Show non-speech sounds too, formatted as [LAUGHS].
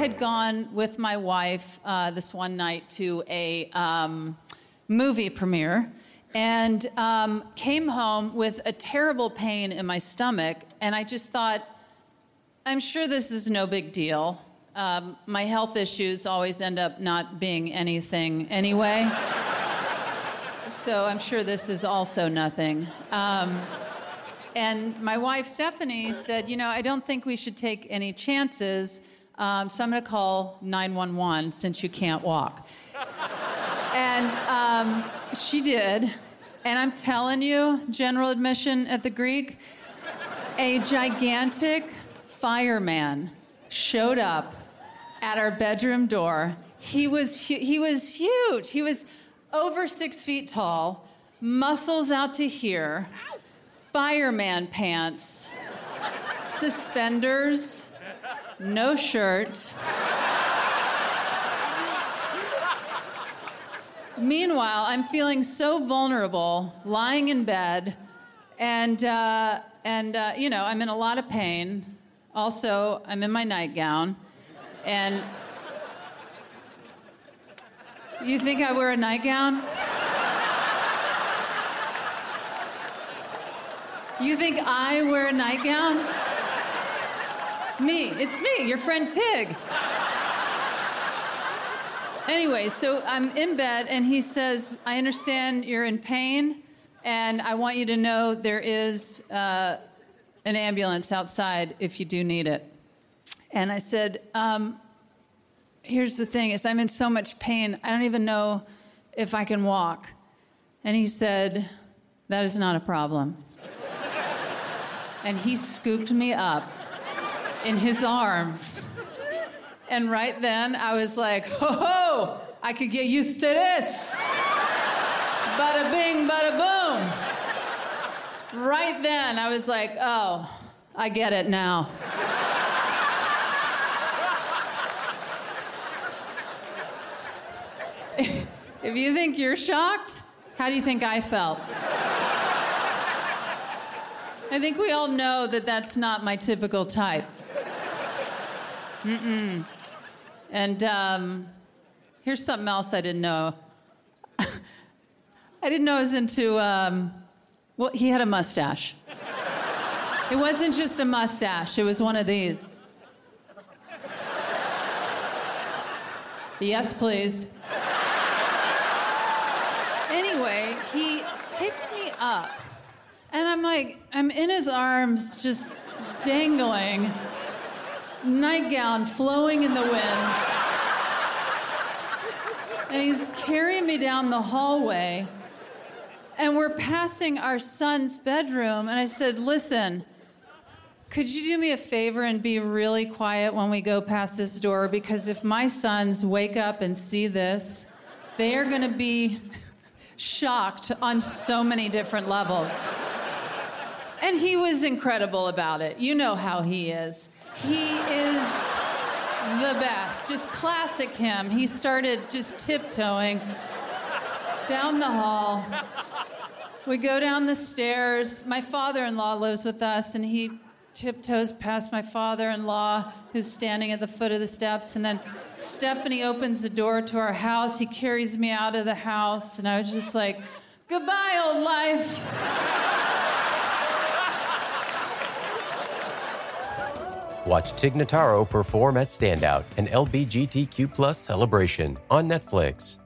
had gone with my wife uh, this one night to a um, movie premiere and um, came home with a terrible pain in my stomach. And I just thought, I'm sure this is no big deal. Um, my health issues always end up not being anything anyway. [LAUGHS] so I'm sure this is also nothing. Um, and my wife, Stephanie, said, You know, I don't think we should take any chances. Um, so I'm going to call 911 since you can't walk. and um, she did. And I'm telling you, general admission at the Greek, a gigantic fireman showed up at our bedroom door. He was, hu- he was huge. He was over six feet tall, muscles out to here, fireman pants, suspenders, no shirt. Meanwhile, I'm feeling so vulnerable, lying in bed, and uh, and uh, you know I'm in a lot of pain. Also, I'm in my nightgown, and you think I wear a nightgown? You think I wear a nightgown? Me, it's me, your friend Tig. Anyway, so I'm in bed, and he says, I understand you're in pain, and I want you to know there is uh, an ambulance outside if you do need it. And I said, um, Here's the thing is I'm in so much pain, I don't even know if I can walk. And he said, That is not a problem. and he scooped me up in his arms. And right then, I was like, ho ho, I could get used to this. Bada bing, bada boom. Right then, I was like, oh, I get it now. [LAUGHS] if you think you're shocked, how do you think I felt? I think we all know that that's not my typical type. Mm-mm. And um, here's something else I didn't know. [LAUGHS] I didn't know I was into, um, well, he had a mustache. It wasn't just a mustache, it was one of these. Yes, please. Anyway, he picks me up, and I'm like, I'm in his arms, just dangling nightgown flowing in the wind. And he's carrying me down the hallway. And we're passing our son's bedroom. And I said, Listen, could you do me a favor and be really quiet when we go past this door? Because if my sons wake up and see this, they are going to be shocked on so many different levels. And he was incredible about it. You know how he is. He is the best. Just classic him. He started just tiptoeing down the hall. We go down the stairs. My father in law lives with us, and he tiptoes past my father in law, who's standing at the foot of the steps. And then Stephanie opens the door to our house. He carries me out of the house, and I was just like, Goodbye, old life. Watch Tig Notaro perform at Stand Out, an LBGTQ plus celebration on Netflix.